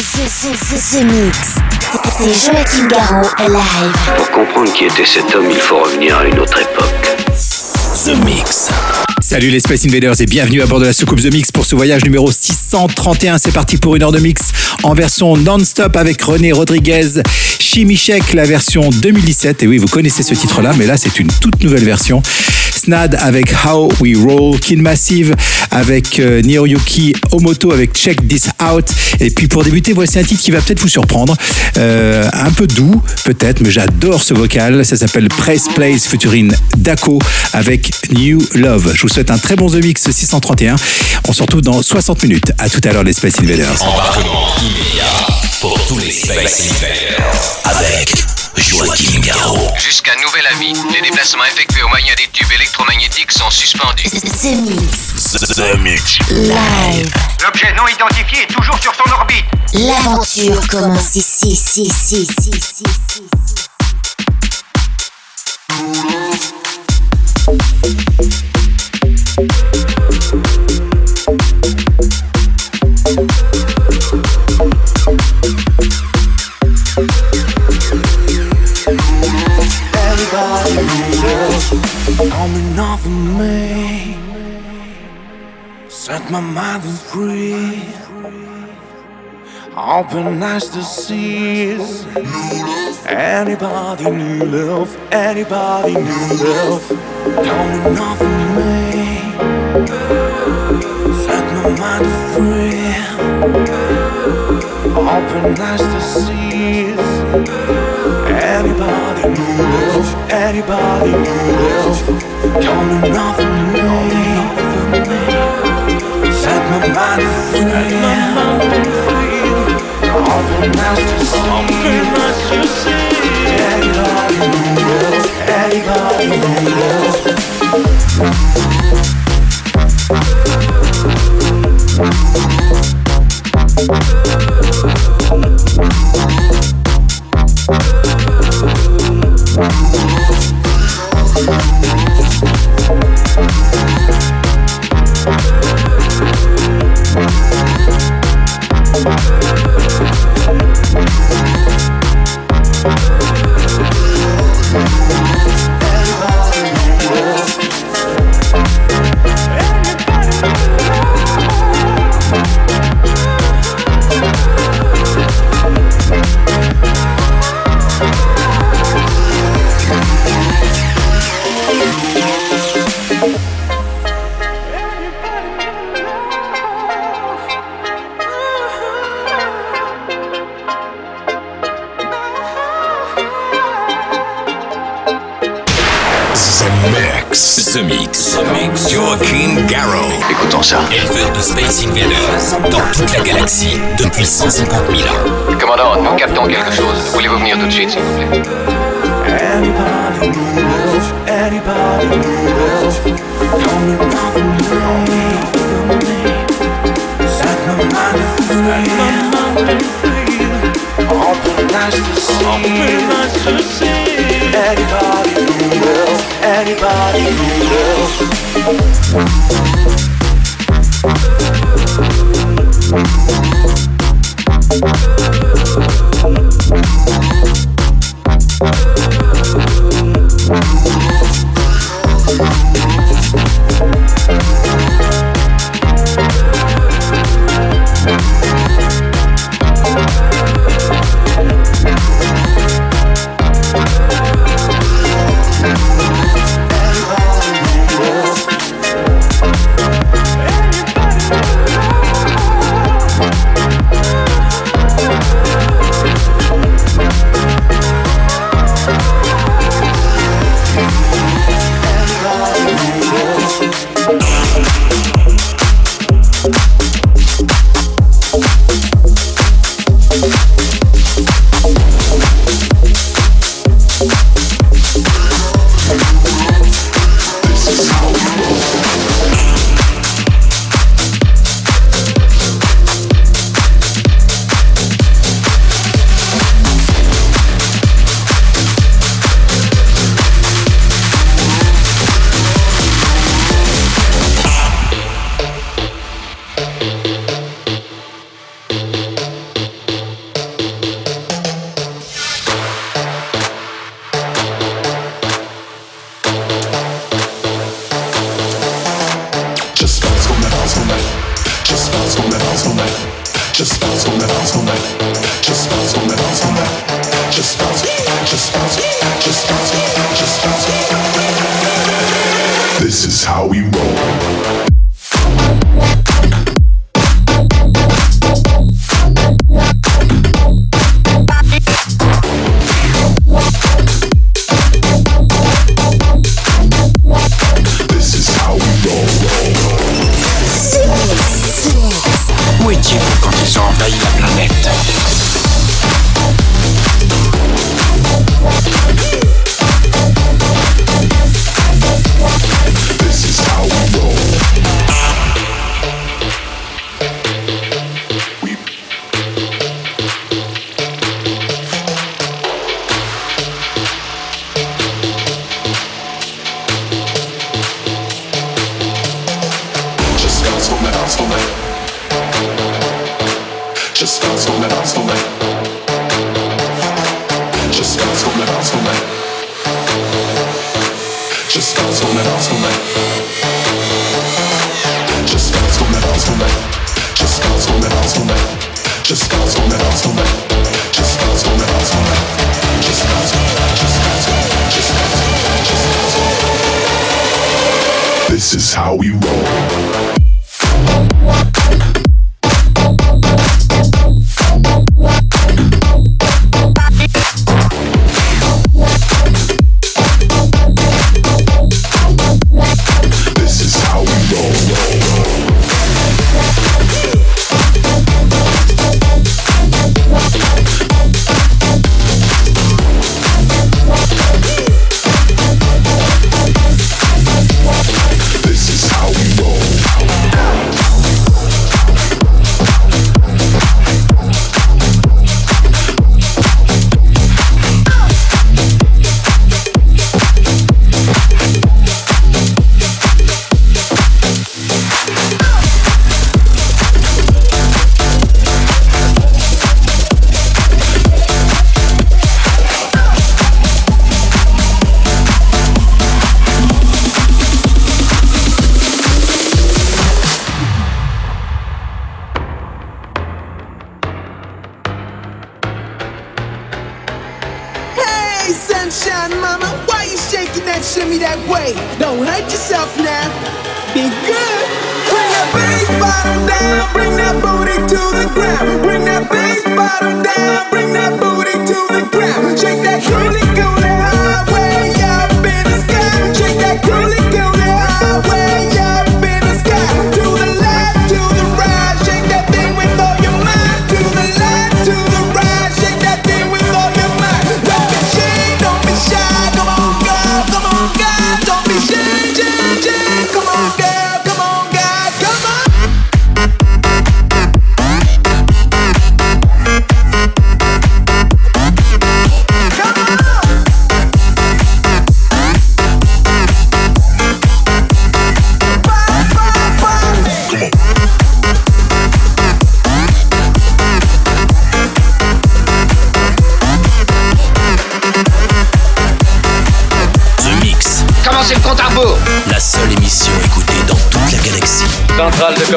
The, the, the, the Mix. C'est Joachim Garraud live. Pour comprendre qui était cet homme, il faut revenir à une autre époque. The Mix. Salut les Space Invaders et bienvenue à bord de la soucoupe The Mix pour ce voyage numéro 631. C'est parti pour une heure de mix en version non-stop avec René Rodriguez, Chimichek, la version 2017. Et oui, vous connaissez ce titre-là, mais là c'est une toute nouvelle version. Snad avec How We Roll, Kin Massive avec euh, Nihonyuki Omoto avec Check This Out. Et puis pour débuter, voici un titre qui va peut-être vous surprendre. Euh, un peu doux, peut-être, mais j'adore ce vocal. Ça s'appelle Praise Place featuring Dako avec New Love. Un très bon The Mix 631. On se retrouve dans 60 minutes. À tout à l'heure, les Space Invaders. Embarquement immédiat pour tous les Space Invaders. Avec Joachim Garraud. Jusqu'à nouvel avis, les déplacements effectués au moyen des tubes électromagnétiques sont suspendus. The Mix. The Mix. Live. L'objet non identifié est toujours sur son orbite. L'aventure commence ici, ici, ici, ici, ici, ici. coming off Open eyes to see. Anybody new love? Anybody new love? Coming off my mind free. Open eyes to see. Anybody new love? Anybody new love? Coming off of me. Set my mind free. Open eyes to see. Anybody new love? Anybody new love? The Ça. Éleveur de Space Invaders dans toute la galaxie depuis 150 000 ans. Commandant, nous captons quelque chose. Voulez-vous venir tout de suite, s'il vous plaît? Anybody? Anybody? Thank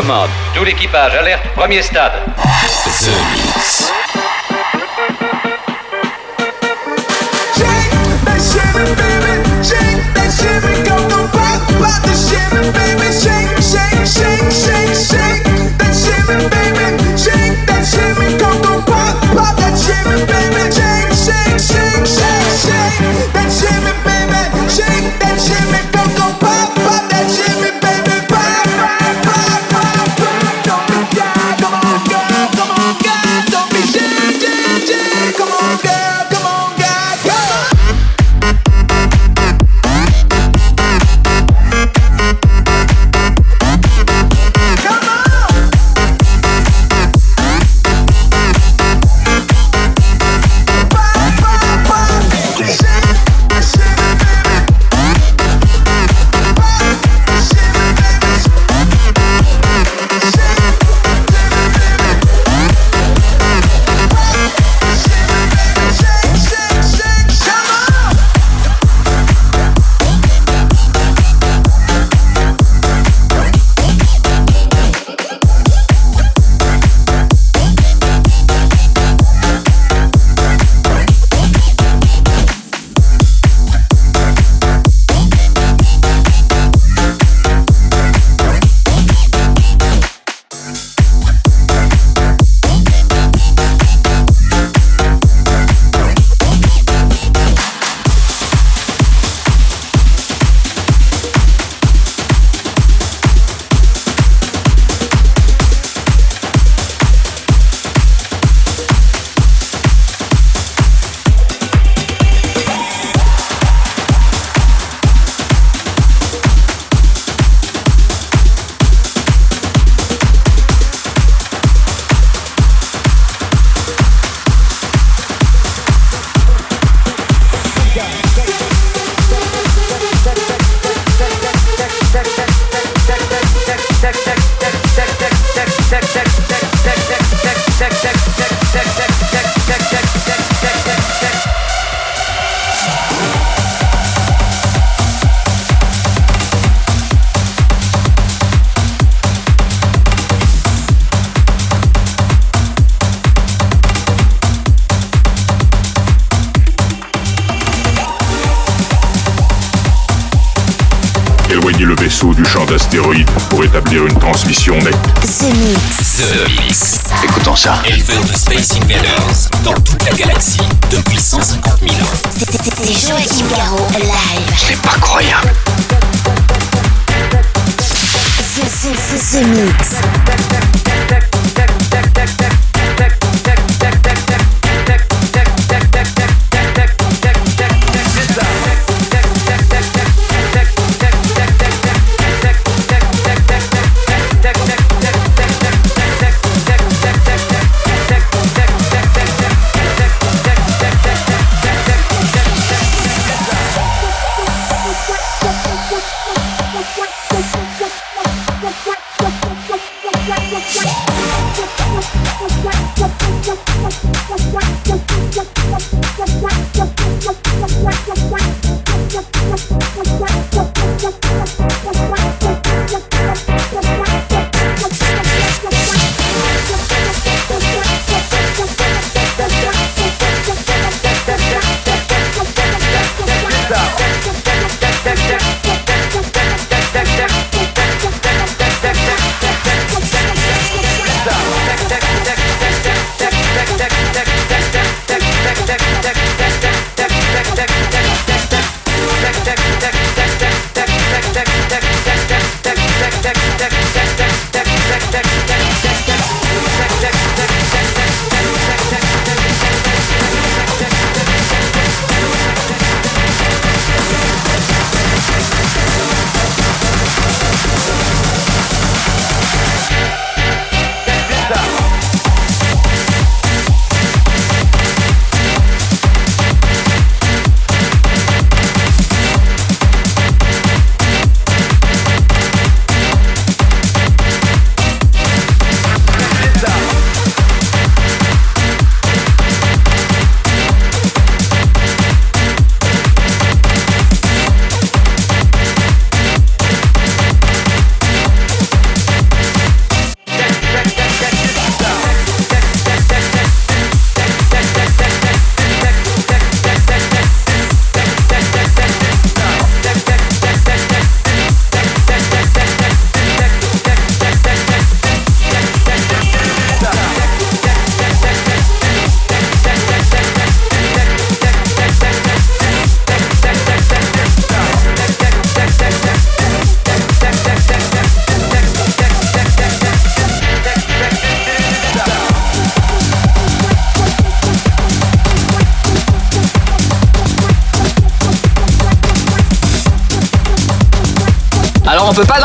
love? Tout l'équipage, alerte, premier stade. The Mix. Écoutons ça. Éleveur de Space Invaders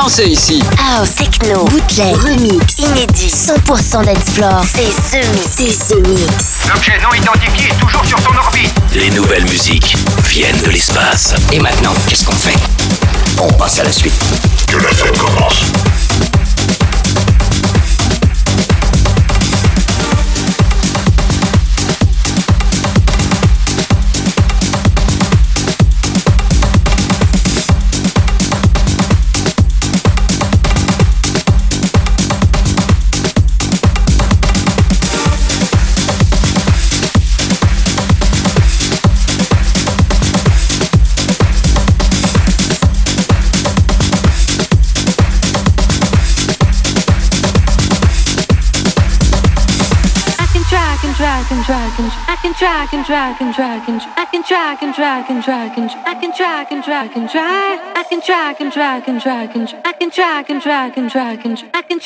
Danser ici. House, techno, bootleg, remix, inédit, 100% dance floor. C'est The Mix. C'est The Mix. L'objet non identifié est toujours sur son orbite. Les nouvelles musiques viennent de l'espace. Et maintenant, qu'est-ce qu'on fait? On passe à la suite. Que la fête commence. track and track and track and I can track and track and track and I can track and track and track I can track and track and track and I can track and track and track and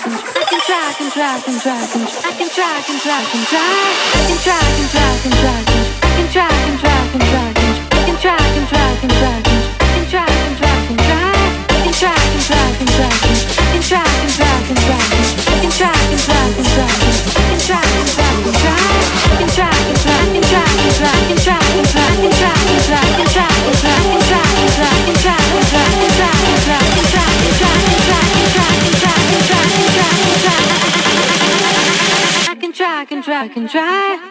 I can try, I can try, I can try, I can try, I can try, I can try, I can try, I can try, I can try, I can try. try, I can try.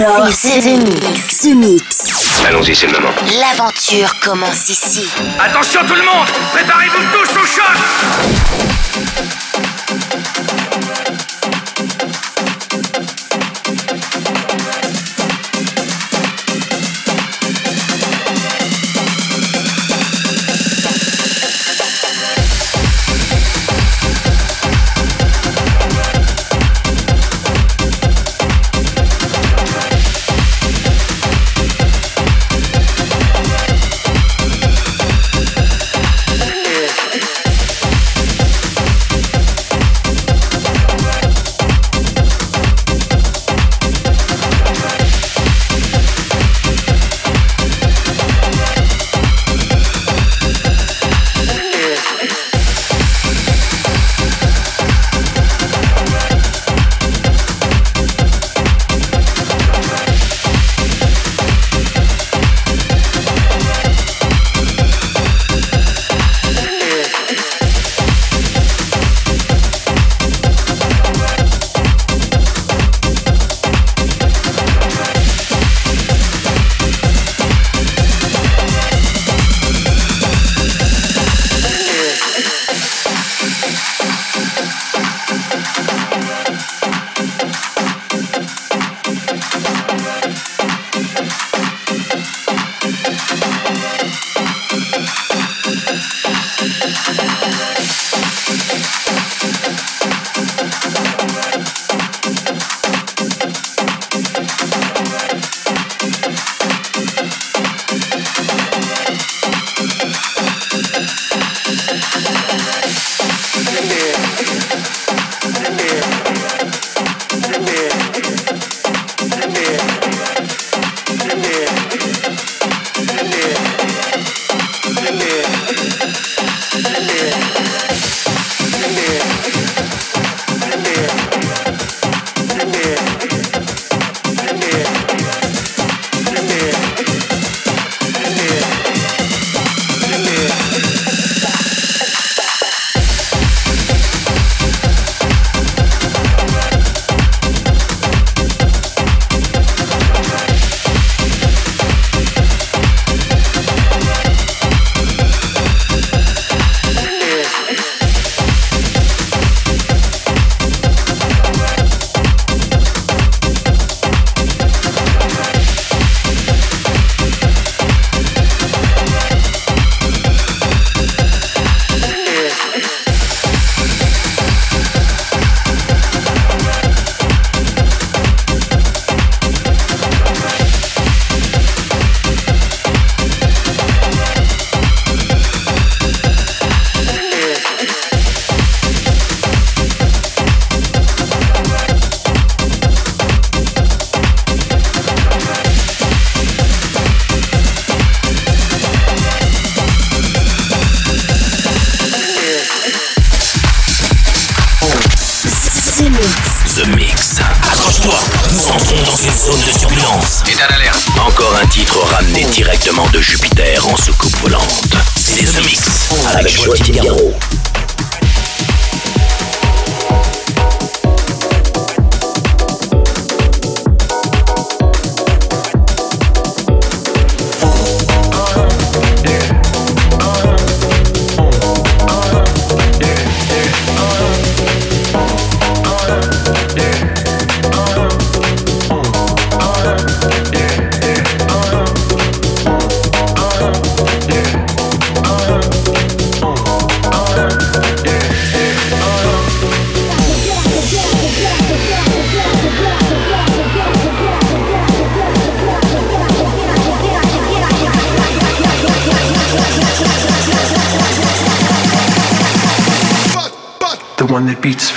C'est Allons-y, c'est le moment. L'aventure commence ici. Attention tout le monde Préparez-vous tous au choc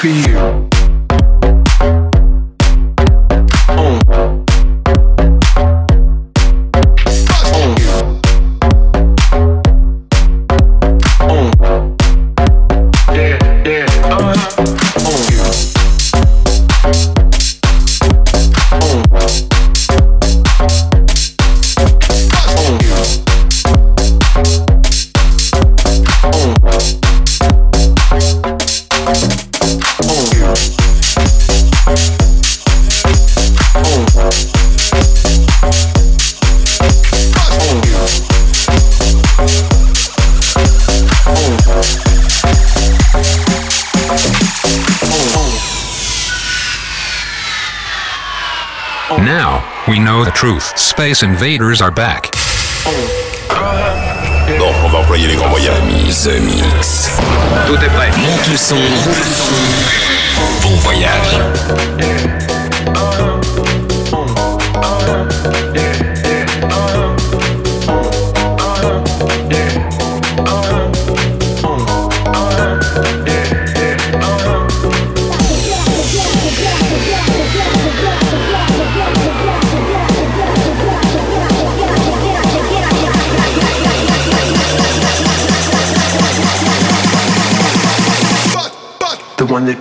for you. Space invaders are back. Bon, on va employer les grands moyens. The Mix. Tout est prêt. Monte le son. Bon voyage.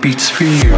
Beats for you.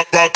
that, that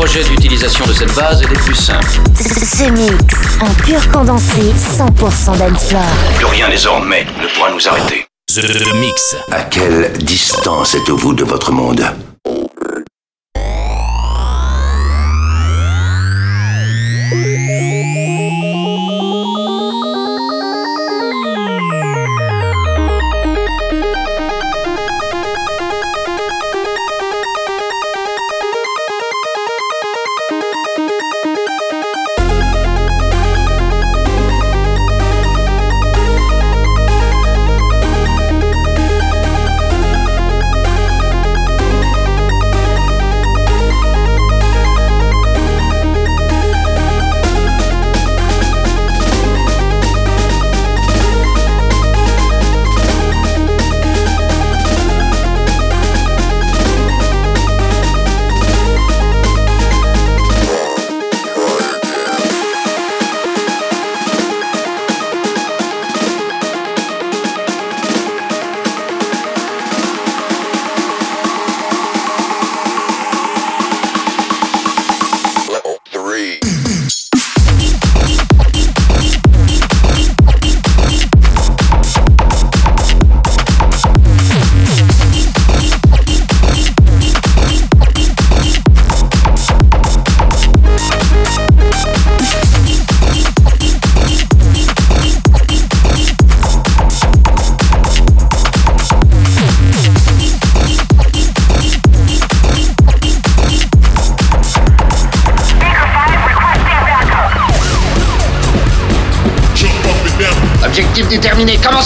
projet d'utilisation de cette base est des plus simples. Ce mix, un pur condensé 100% dancefloor. Plus rien désormais ne pourra nous arrêter. The Mix. À quelle distance êtes-vous de votre monde?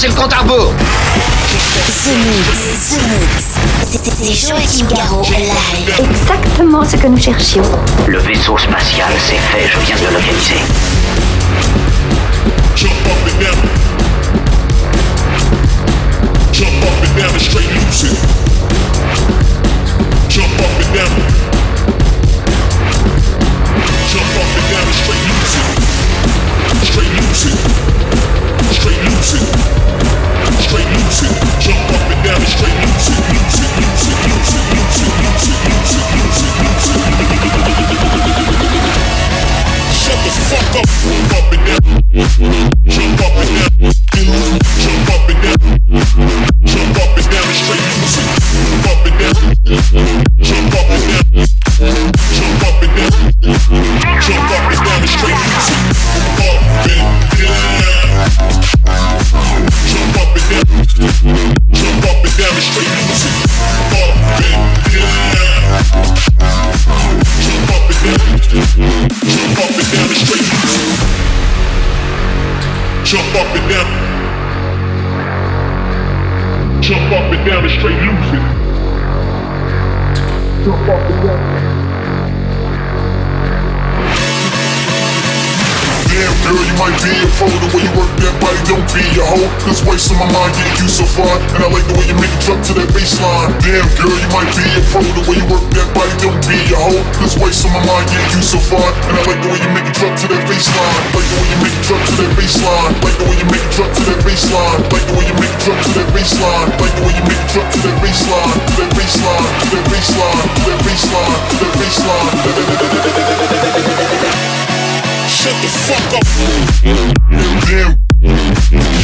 Commencez le compte à rebours The Mix, The Mix. C'est Joachim Garraud live. Exactement ce que nous cherchions. Le vaisseau spatial, c'est fait, je viens de le localiser. Jump up and down. Jump up and down and straight loose it. Jump up and down. Jump up and down. fine. Damn, girl, you might be a pro. The way you work that body, don't be a hoe. This waste on my mind, yeah, you so fine. And I like the way you make it drop to that baseline. Like the way you make it drop to that baseline. Like the way you make it drop to that baseline. Like the way you make it drop to that baseline. Like the way you make it drop to that baseline. To that baseline. To that baseline. To that baseline. To that baseline. Shut the fuck up. Damn.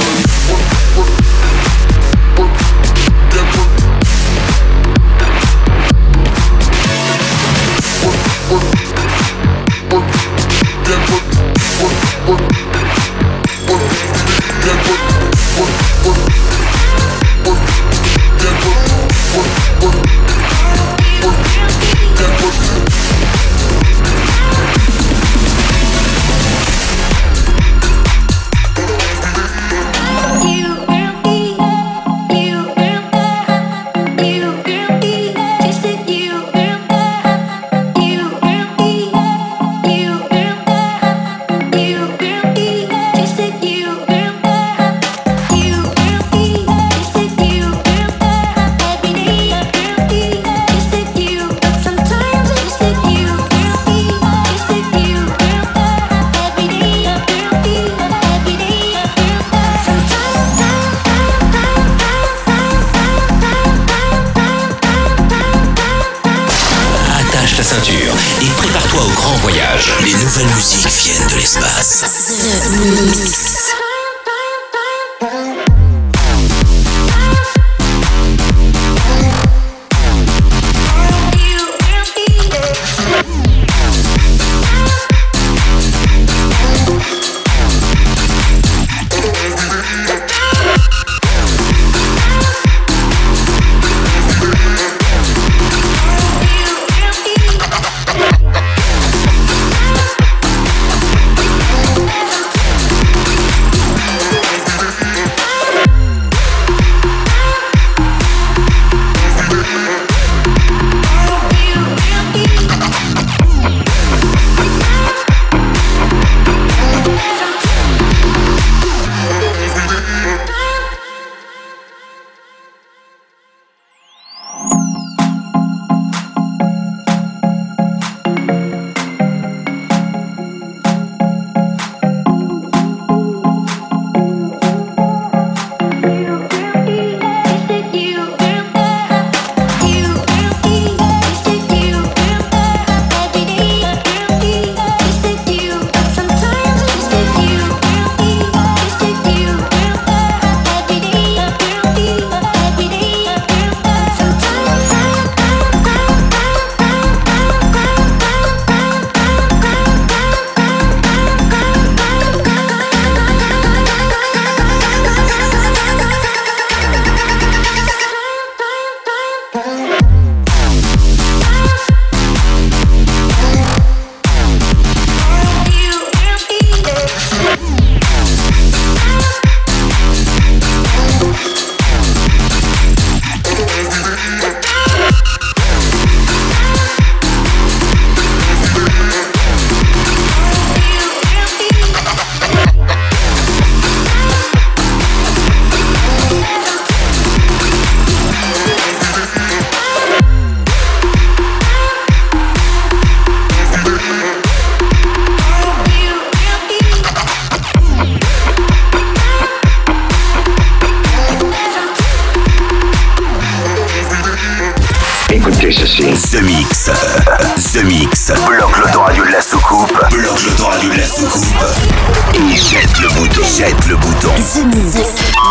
jette le bouton.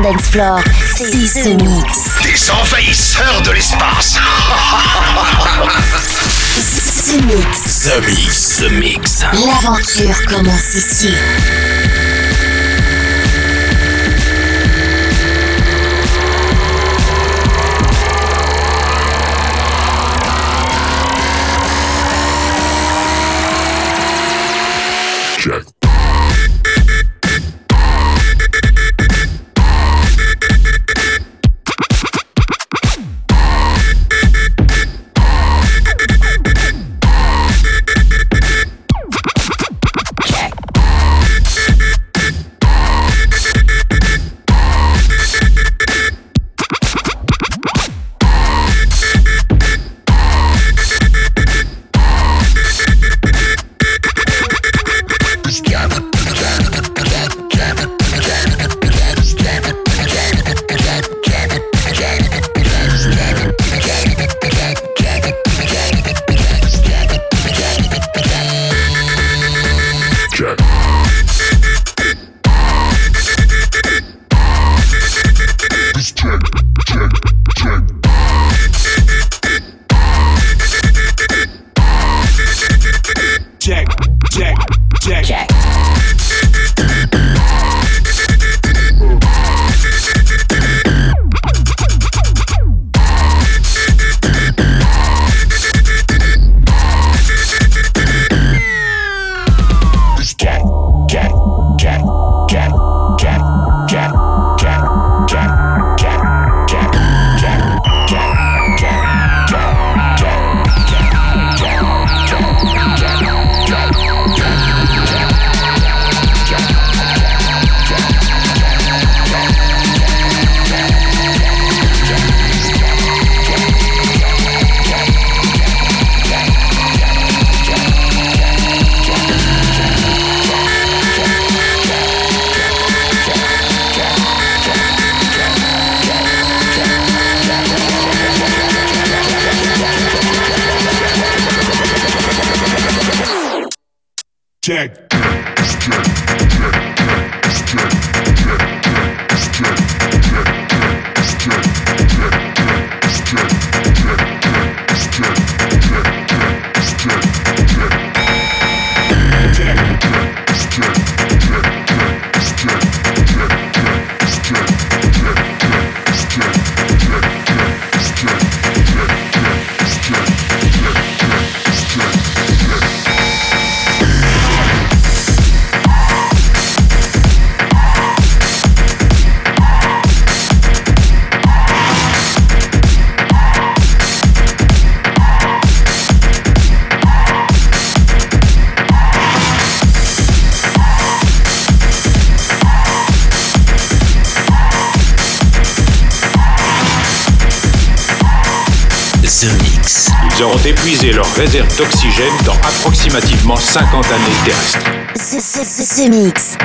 d'Explore, c'est ce mix. Des envahisseurs de l'espace. The Mix. Mix. L'aventure commence ici. Auront épuisé leurs réserves d'oxygène dans approximativement 50 années terrestres. The Mix.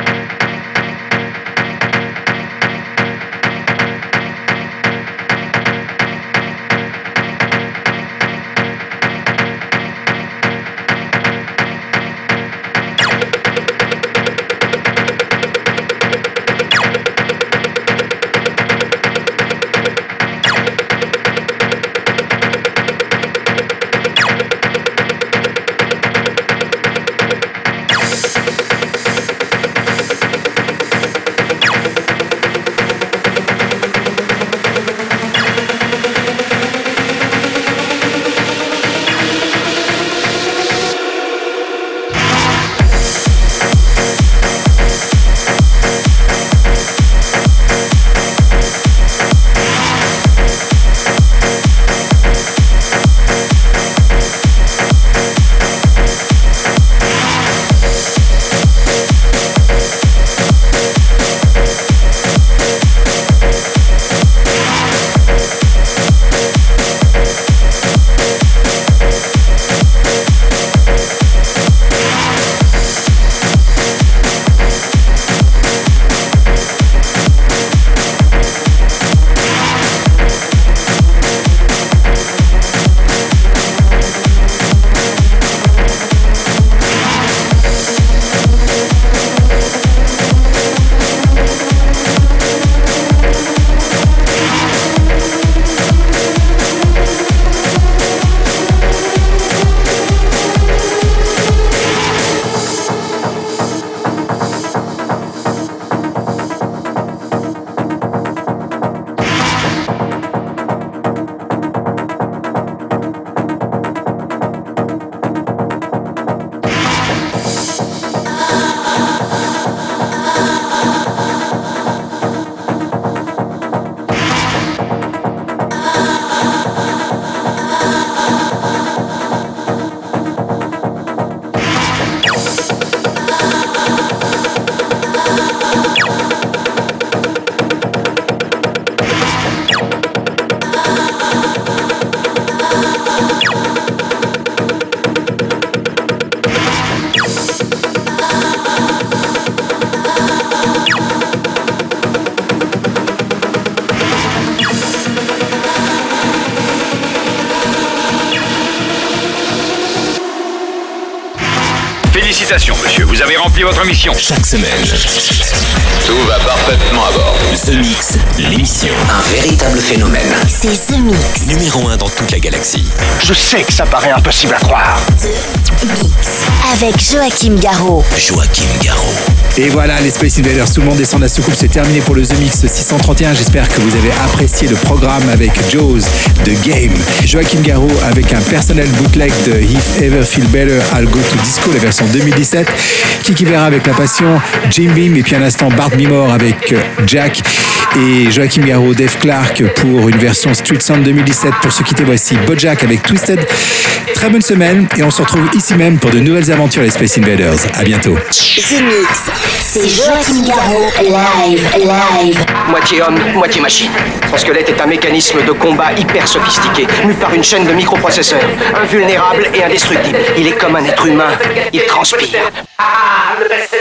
Félicitations, monsieur, vous avez rempli votre mission. Chaque semaine, Tout va parfaitement à bord. The Mix, l'émission. Un véritable phénomène. C'est The Mix. Numéro 1 dans toute la galaxie. Je sais que ça paraît impossible à croire. The Mix. Avec Joachim Garraud. Joachim Garraud. Et voilà, les Space Invaders, tout le monde descend de la soucoupe, c'est terminé pour le The Mix 631. J'espère que vous avez apprécié le programme avec Jaws, The Game, Joachim Garraud avec un personnel bootleg de If Ever Feel Better, I'll Go to Disco, la version 2017, Kiki Vera avec La Passion, Jim Beam et puis un instant Bart Mimor avec euh, Jack et Joachim Garraud, Dave Clark pour une version Street Sound 2017. Pour se quitter, voici Bojack avec Twisted. Très bonne semaine et on se retrouve ici même pour de nouvelles aventures les Space Invaders. À bientôt. The Mix. C'est Joachim Garraud. Live, live. Moitié homme, moitié machine. Son squelette est un mécanisme de combat hyper sophistiqué, mu par une chaîne de microprocesseurs, invulnérable et indestructible. Il est comme un être humain, il transpire. Ah, the best